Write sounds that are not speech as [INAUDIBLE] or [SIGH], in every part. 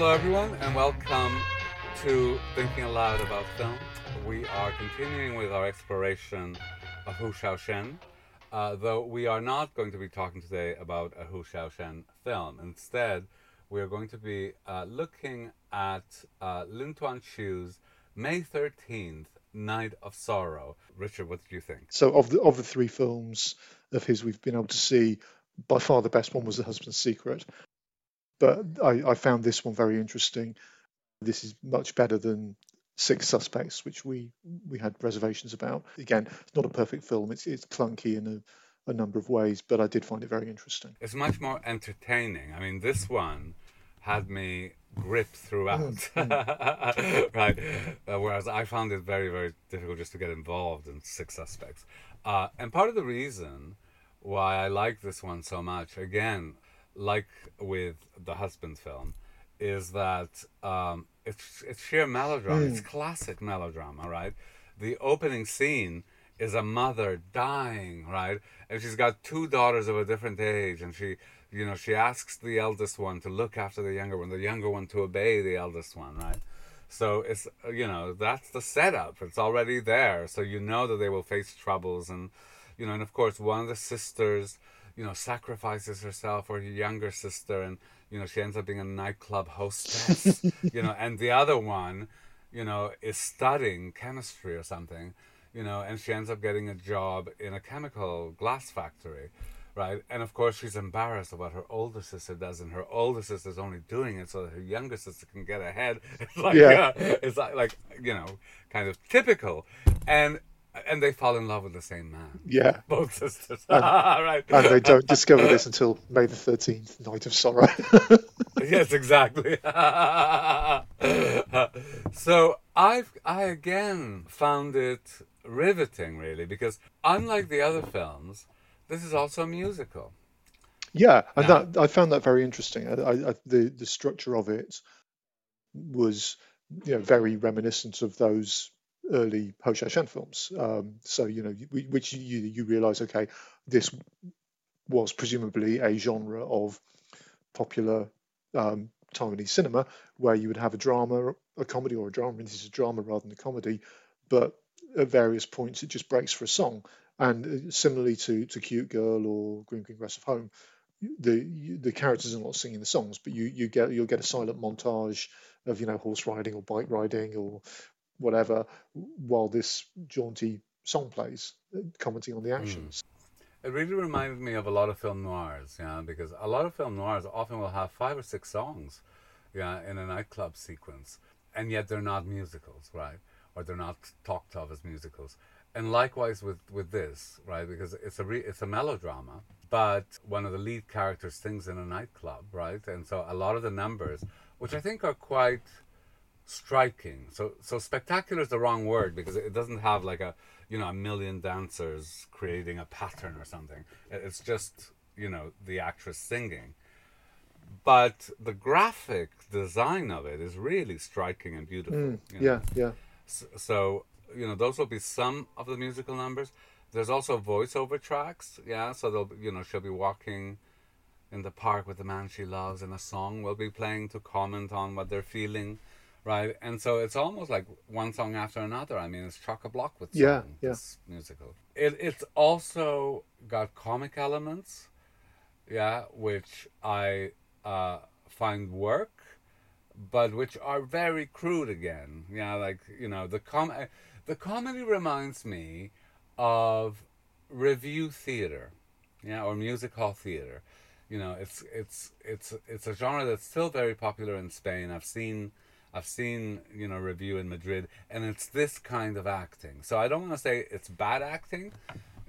Hello, everyone, and welcome to Thinking Aloud About Film. We are continuing with our exploration of Hou Hsiao-hsien, uh, though we are not going to be talking today about a Hou Hsiao-hsien film. Instead, we are going to be uh, looking at uh, Lin Tuan Chiu's May 13th, Night of Sorrow. Richard, what did you think? So, of the of the three films of his we've been able to see, by far the best one was The Husband's Secret. But I, I found this one very interesting. This is much better than Six Suspects, which we we had reservations about. Again, it's not a perfect film. It's it's clunky in a, a number of ways, but I did find it very interesting. It's much more entertaining. I mean, this one had me gripped throughout, mm, [LAUGHS] right? Uh, whereas I found it very, very difficult just to get involved in Six Suspects. Uh, and part of the reason why I like this one so much, again, like with the husband film, is that um, it's it's sheer melodrama. Mm. It's classic melodrama, right? The opening scene is a mother dying, right? And she's got two daughters of a different age, and she, you know, she asks the eldest one to look after the younger one, the younger one to obey the eldest one, right? So it's you know that's the setup. It's already there, so you know that they will face troubles, and you know, and of course one of the sisters you know, sacrifices herself for her younger sister, and you know, she ends up being a nightclub hostess. [LAUGHS] you know, and the other one, you know, is studying chemistry or something. You know, and she ends up getting a job in a chemical glass factory, right? And of course, she's embarrassed of what her older sister does, and her older sister's only doing it so that her younger sister can get ahead. [LAUGHS] It's like, yeah, uh, it's like, like you know, kind of typical. And and they fall in love with the same man. Yeah, [LAUGHS] both sisters. And, [LAUGHS] right. and they don't discover this until May the thirteenth, Night of Sorrow. [LAUGHS] yes, exactly. so I've I again found it riveting, really, because unlike the other films, this is also a musical. Yeah, and now, that I found that very interesting. I, I, the the structure of it was you know very reminiscent of those early Hou Hsiao-hsien films. Um, so you know, which you you realize, okay, this was presumably a genre of popular um, Taiwanese cinema where you would have a drama, a comedy, or a drama. This is a drama rather than a comedy, but at various points it just breaks for a song. And uh, similarly to to Cute Girl or Green Green Grass of Home, the the characters are not singing the songs, but you you get you'll get a silent montage of you know horse riding or bike riding or whatever, while this jaunty song plays, commenting on the hmm. actions. Mm. It really reminded me of a lot of film noirs, yeah, because a lot of film noirs often will have five or six songs, yeah, in a nightclub sequence, and yet they're not musicals, right? Or they're not talked of as musicals. And likewise with, with this, right? Because it's a re- it's a melodrama, but one of the lead characters sings in a nightclub, right? And so a lot of the numbers, which I think are quite striking. So so spectacular is the wrong word because it doesn't have like a you know a million dancers creating a pattern or something. It's just you know the actress singing. But the graphic design of it is really striking and beautiful. Mm, you know? Yeah, yeah. So, so you know those will be some of the musical numbers. There's also voiceover tracks. Yeah, so they'll you know she'll be walking in the park with the man she loves, and a song will be playing to comment on what they're feeling right? And so it's almost like one song after another. I mean, it's chock a block with yeah, yeah. this musical. It, it's also got comic elements, yeah, which I uh, find work, but which are very crude again. Yeah, like you know the com the comedy reminds me of revue theater, yeah, or music hall theater. You know, it's it's it's it's a genre that's still very popular in Spain. I've seen I've seen, you know, revue in Madrid, and it's this kind of acting. So I don't want to say it's bad acting,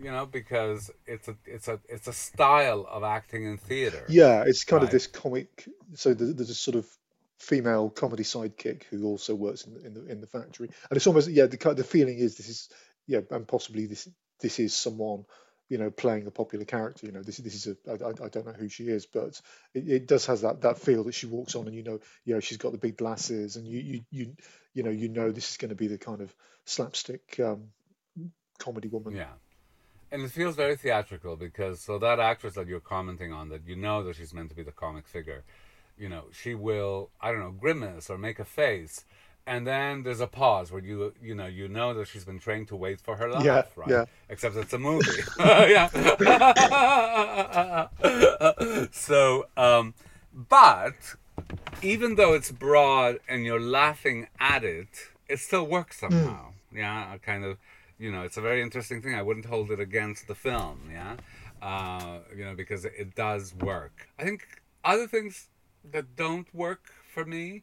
you know, because it's a it's a it's a style of acting in theater. Yeah, it's kind right? of this comic. So there's a sort of female comedy sidekick who also works in the, in the in the factory, and it's almost yeah. The the feeling is this is yeah, and possibly this this is someone you know, playing a popular character. You know, this this is a I, I don't know who she is, but it, it does has that that feel that she walks on, and you know, you know, she's got the big glasses, and you you you you know, you know, this is going to be the kind of slapstick um, comedy woman. Yeah. And it feels very theatrical because so that actress that you're commenting on that you know that she's meant to be the comic figure, you know, she will, I don't know, grimace or make a face. And then there's a pause where you you know you know that she's been trained to wait for her laugh, Yeah, right? yeah. Except it's a movie. [LAUGHS] yeah. [LAUGHS] so, um, but even though it's broad and you're laughing at it, it still works somehow. Yeah, I kind of, you know, it's a very interesting thing. I wouldn't hold it against the film. Yeah, uh, you know, because it does work. I think other things that don't work for me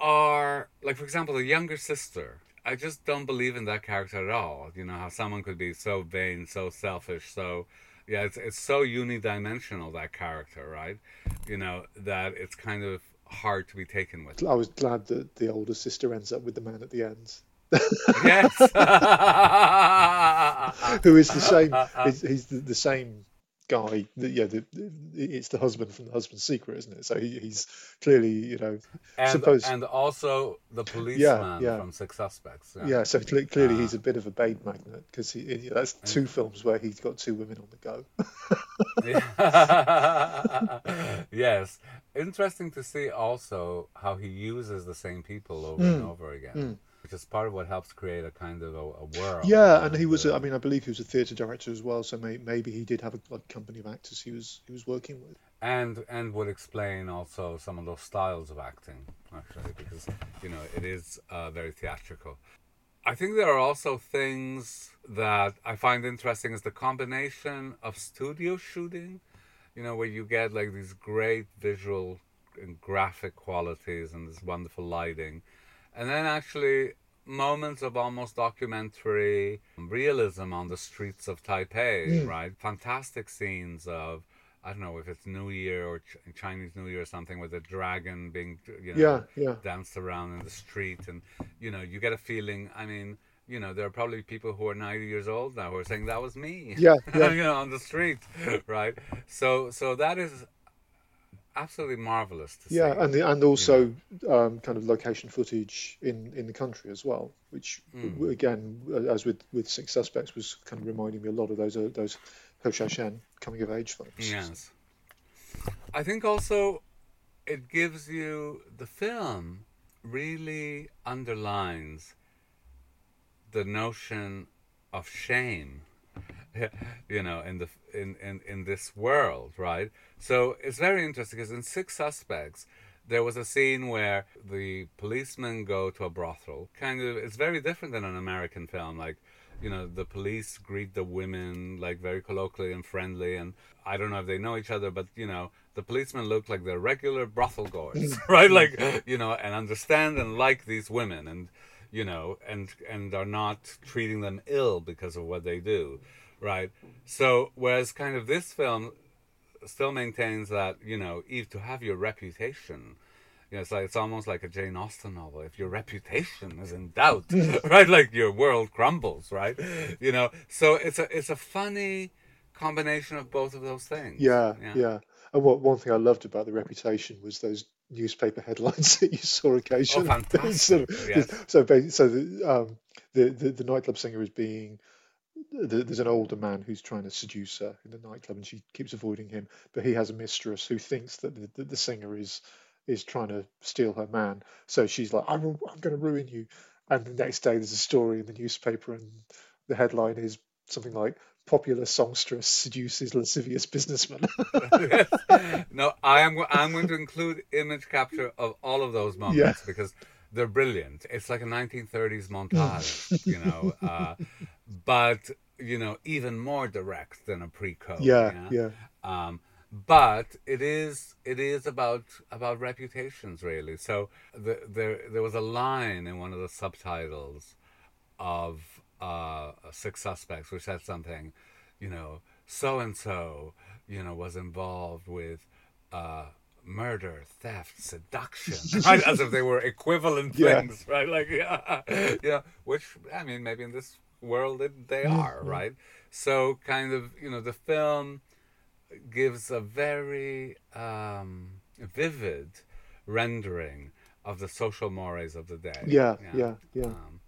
are like, for example, the younger sister. I just don't believe in that character at all. You know how someone could be so vain, so selfish, so yeah, it's it's so unidimensional that character, right? You know that it's kind of hard to be taken with. I was glad that the older sister ends up with the man at the end, yes. [LAUGHS] who is the same. He's, he's the, the same guy. Yeah, the, it's the husband from the husband's secret, isn't it? So he, he's clearly, you know, and suppose. and also the policeman yeah. from Six Suspects. yeah, so cle- clearly Ah. he's a bit of a bait magnet because he, that's two films where he's got two women on the go. [LAUGHS] yes. Interesting to see also how he uses the same people over and over again, which is part of what helps create a kind of a, a world. Yeah, and he was. a- I mean, I believe he was a theatre director as well. So may, maybe he did have a, a company of actors he was he was working with. and and would explain also some of those styles of acting actually because you know it is uh, very theatrical i think there are also things that i find interesting is the combination of studio shooting you know where you get like these great visual and graphic qualities and this wonderful lighting and then actually moments of almost documentary realism on the streets of Taipei, hmm. right? Fantastic scenes of I don't know if it's New Year or Ch- Chinese New Year or something with a dragon being you know Yeah, yeah. danced around in the street and you know you get a feeling I mean you know there are probably people who are 90 years old now who are saying that was me Yeah, [LAUGHS] yeah. you know on the street [LAUGHS] right so so that is absolutely marvelous to Yeah, see and the, and also um, kind of location footage in, in the country as well, which w- again, uh, as with, with Six Suspects, was kind of reminding me a lot of those uh, those Ho Shen coming of age films. Yes. I think also it gives you the film really underlines the notion of shame [LAUGHS] you know in the in, in in this world right? So it's very interesting because in six suspects there was a scene where the policemen go to a brothel. Kind of it's very different than an american film like you know the police greet the women like very colloquially and friendly and i don't know if they know each other but you know the policemen look like they're regular brothel goers [LAUGHS] [LAUGHS] right? Like you know and understand and like these women and you know and and are not treating them ill because of what they do right so whereas kind of this film still maintains that you know Eve to have your reputation you know, it's like it's almost like a Jane Austen novel. If your reputation is in doubt, [LAUGHS] [LAUGHS] right, like your world crumbles, right? You know, so it's a it's a funny combination of both of those things. Yeah, yeah. And what one thing I loved about the reputation was those newspaper headlines [LAUGHS] that you saw occasionally. Oh, fantastic, of- yes. So, so the, um, the, the the nightclub singer is being. The- There's an older man who's trying to seduce her in the nightclub, and she keeps avoiding him. But he has a mistress who thinks that the, that the singer is is trying to steal her man. So she's like, "I'm I'm going to ruin you." And the next day, there's a story in the newspaper, and the headline is something like "Popular songstress seduces lascivious businessman." [LAUGHS] no, I am. I'm going to include image capture of all of those moments Yeah. because they're brilliant. It's like a 1930s montage, you know, uh, but you know, even more direct than a pre-code. yeah, yeah, Um, but it is it is about about reputations really. So the, there there was a line in one of the subtitles of uh, Six Suspects which said something, you know, so and so, you know, was involved with. Uh, Murder, theft, seduction, [LAUGHS] right? As if they were equivalent Yeah. things, right? Like, [LAUGHS] yeah, yeah. Which I mean, maybe in this world it, they are, right? So, kind of, you know, the film gives a very um, vivid rendering of the social mores of the day. yeah, yeah, yeah. Um,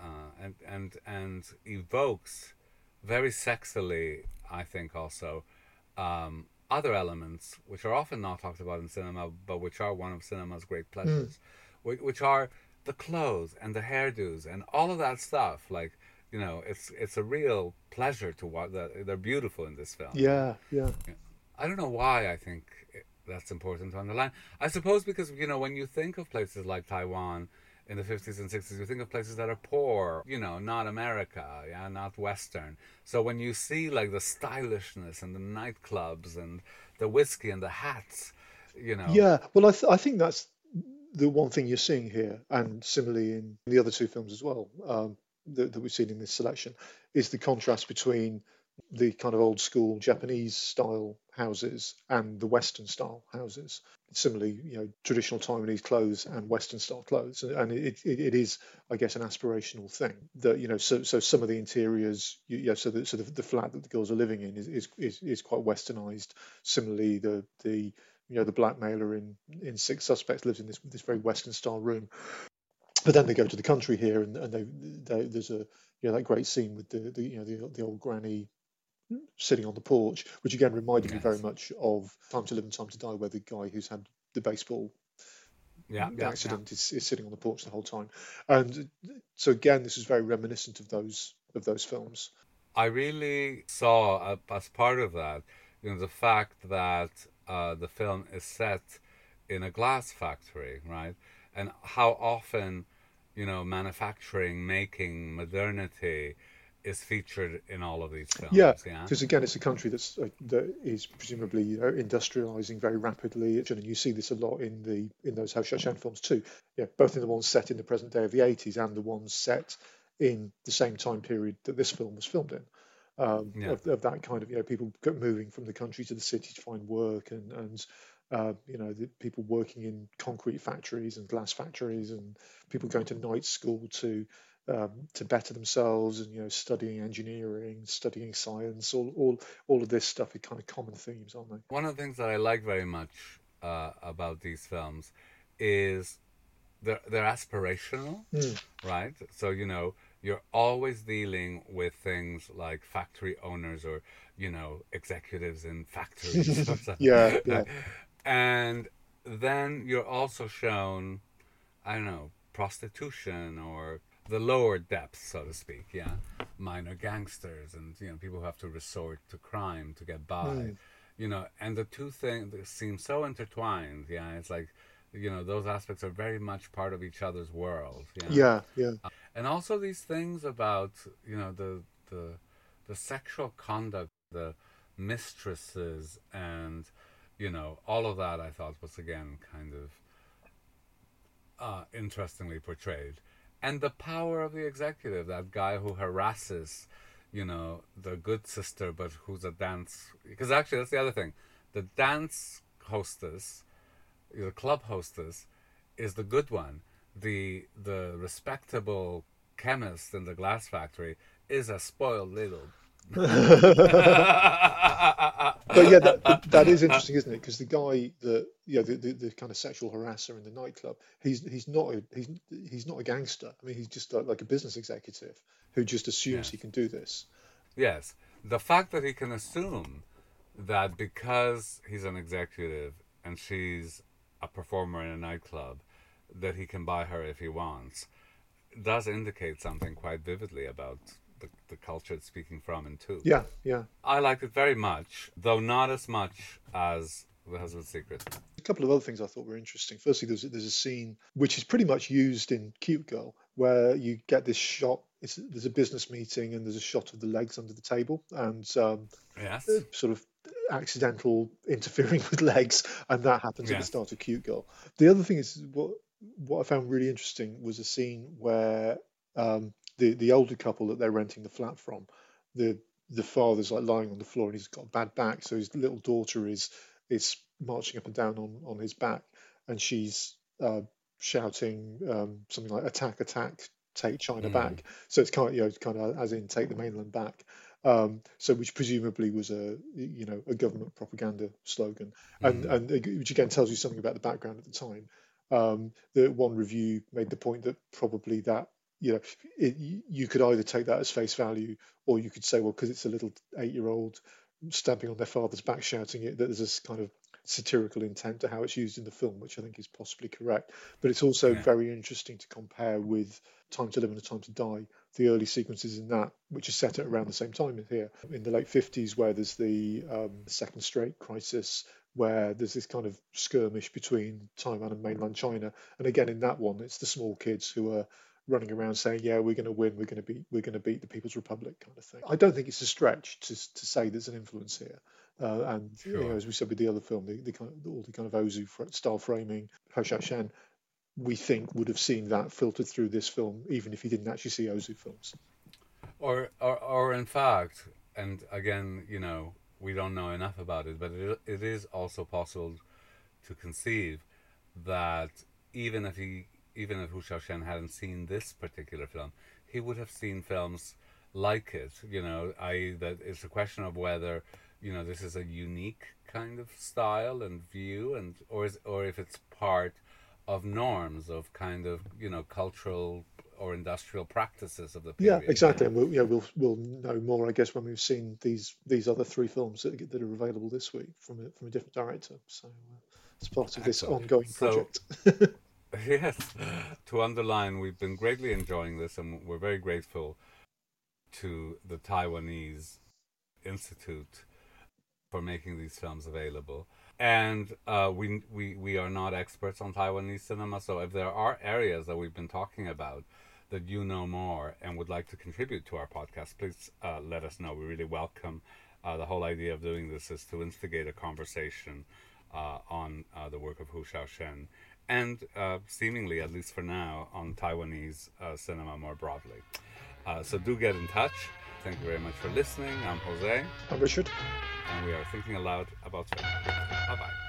uh, and and and evokes very sexily, I think, also um, other elements which are often not talked about in cinema, but which are one of cinema's great pleasures, which, which are the clothes and the hairdos and all of that stuff. Like, you know, it's it's a real pleasure to watch. That they're beautiful in this film. Yeah, yeah. I don't know why I think that's important to underline. I suppose because you know when you think of places like Taiwan in the 50s and 60s, you think of places that are poor, you know, not America, yeah, not Western. So when you see like the stylishness and the nightclubs and the whiskey and the hats, you know. Yeah, well, I, th- I think that's the one thing you're seeing here, and similarly in the other two films as well, um, that, that we've seen in this selection, is the contrast between the kind of old school Japanese style houses and the Western style houses. Similarly, you know, traditional Taiwanese clothes and Western style clothes, and it, it, it is, I guess, an aspirational thing. That you know, so so some of the interiors, you, know, so the, so the, the flat that the girls are living in is is is, is quite Westernized. Similarly, the the you know the blackmailer in in Six Suspects lives in this this very Western style room. But then they go to the country here, and, and they, they, there's a you know that great scene with the, the you know the, the old granny sitting on the porch, which again reminded yes. me very much of Time to Live and Time to Die, where the guy who's had the baseball yeah, yeah, accident yeah. Is, is sitting on the porch the whole time. And so again, this is very reminiscent of those of those films. I really saw uh, as part of that, you know, the fact that uh, the film is set in a glass factory, right? And how often, you know, manufacturing, making, modernity, is featured in all of these films. Yeah, because yeah? again, it's a country that's uh, that is presumably you know, industrializing very rapidly, and you see this a lot in the in those Hou Hsiao-hsien films too. Yeah, both in the ones set in the present day of the 80s and the ones set in the same time period that this film was filmed in. Um, yeah. of, of, that kind of you know people moving from the country to the city to find work and and uh, you know the people working in concrete factories and glass factories and people going to night school to um, to better themselves and you know studying engineering, studying science, all all all of this stuff are kind of common themes, aren't they? One of the things that I like very much uh, about these films is they're they're aspirational, mm. right? So you know you're always dealing with things like factory owners or you know executives in factories. [LAUGHS] yeah, [LAUGHS] yeah. And then you're also shown, I don't know, prostitution or the lower depths, so to speak. Yeah, minor gangsters and you know people who have to resort to crime to get by. Mm. You know, and the two things seem so intertwined. Yeah, it's like you know those aspects are very much part of each other's world. Yeah, yeah. yeah. Uh, and also these things about you know the the the sexual conduct, the mistresses, and you know all of that. I thought was again kind of uh, interestingly portrayed and the power of the executive, that guy who harasses, you know, the good sister, but who's a dance. Because actually, that's the other thing. The dance hostess, the club hostess, is the good one. The the respectable chemist in the glass factory is a spoiled little [LAUGHS] but yeah, that, that is interesting, isn't it? Because the guy that yeah, the, the, the, kind of sexual harasser in the nightclub, he's he's not a, he's he's not a gangster. I mean, he's just like, like a business executive who just assumes he can do this. Yes, the fact that he can assume that because he's an executive and she's a performer in a nightclub, that he can buy her if he wants, does indicate something quite vividly about the, the culture it's speaking from and to. Yeah, yeah. I liked it very much, though not as much as The Husband's Secret. A couple of other things I thought were interesting. Firstly, there's, there's a scene which is pretty much used in Cute Girl, where you get this shot. It's, there's a business meeting and there's a shot of the legs under the table and um, yes. sort of accidental interfering [LAUGHS] with legs, and that happens yes. at the start of Cute Girl. The other thing is what what I found really interesting was a scene where um, the the older couple that they're renting the flat from, the the father's like lying on the floor and he's got a bad back, so his little daughter is is marching up and down on on his back, and she's uh, shouting um, something like "attack, attack, take China mm. back." So it's kind of you know kind of as in take the mainland back. Um, so which presumably was a you know a government propaganda slogan, and mm. and which again tells you something about the background at the time. Um, the one review made the point that probably that you know, it, you could either take that as face value, or you could say, well, because it's a little eight-year-old stamping on their father's back, shouting it. That there's this kind of satirical intent to how it's used in the film, which I think is possibly correct. But it's also yeah. very interesting to compare with Time to Live and A Time to Die, the early sequences in that, which are set at around the same time here, in the late 50s, where there's the um, Second Strait crisis, where there's this kind of skirmish between Taiwan and mainland China. And again, in that one, it's the small kids who are running around saying, "Yeah, we're going to win. We're going to beat. We're going to beat the People's Republic," kind of thing. I don't think it's a stretch to to say there's an influence here. Uh, and sure. you know, as we said with the other film, the, the kind of, all the kind of Ozu style framing, Hsiao-hsien, we think would have seen that filtered through this film, even if he didn't actually see Ozu films. Or, or, or in fact, and again, you know, we don't know enough about it, but it, it is also possible to conceive that even if he even if Hou Hsiao-hsien hadn't seen this particular film, he would have seen films like it. You know, I that it's a question of whether you know this is a unique kind of style and view, and or is, or if it's part of norms of kind of you know cultural or industrial practices of the period. Yeah, exactly. And we'll, yeah, we'll we'll know more, I guess, when we've seen these these other three films that, that are available this week from a, from a different director. So uh, it's part of this Excellent. ongoing project. So, [LAUGHS] [LAUGHS] Yes, to underline, we've been greatly enjoying this, and we're very grateful to the Taiwanese Institute for making these films available. And uh, we, we, we are not experts on Taiwanese cinema, so if there are areas that we've been talking about that you know more and would like to contribute to our podcast, please uh, let us know. We really welcome. Uh, the whole idea of doing this is to instigate a conversation uh, on uh, the work of Hou Hsiao-hsien and uh, seemingly, at least for now, on Taiwanese uh, cinema more broadly. Uh, so do get in touch. Thank you very much for listening. I'm Jose. I'm Richard. And we are thinking aloud about cinema. Bye bye.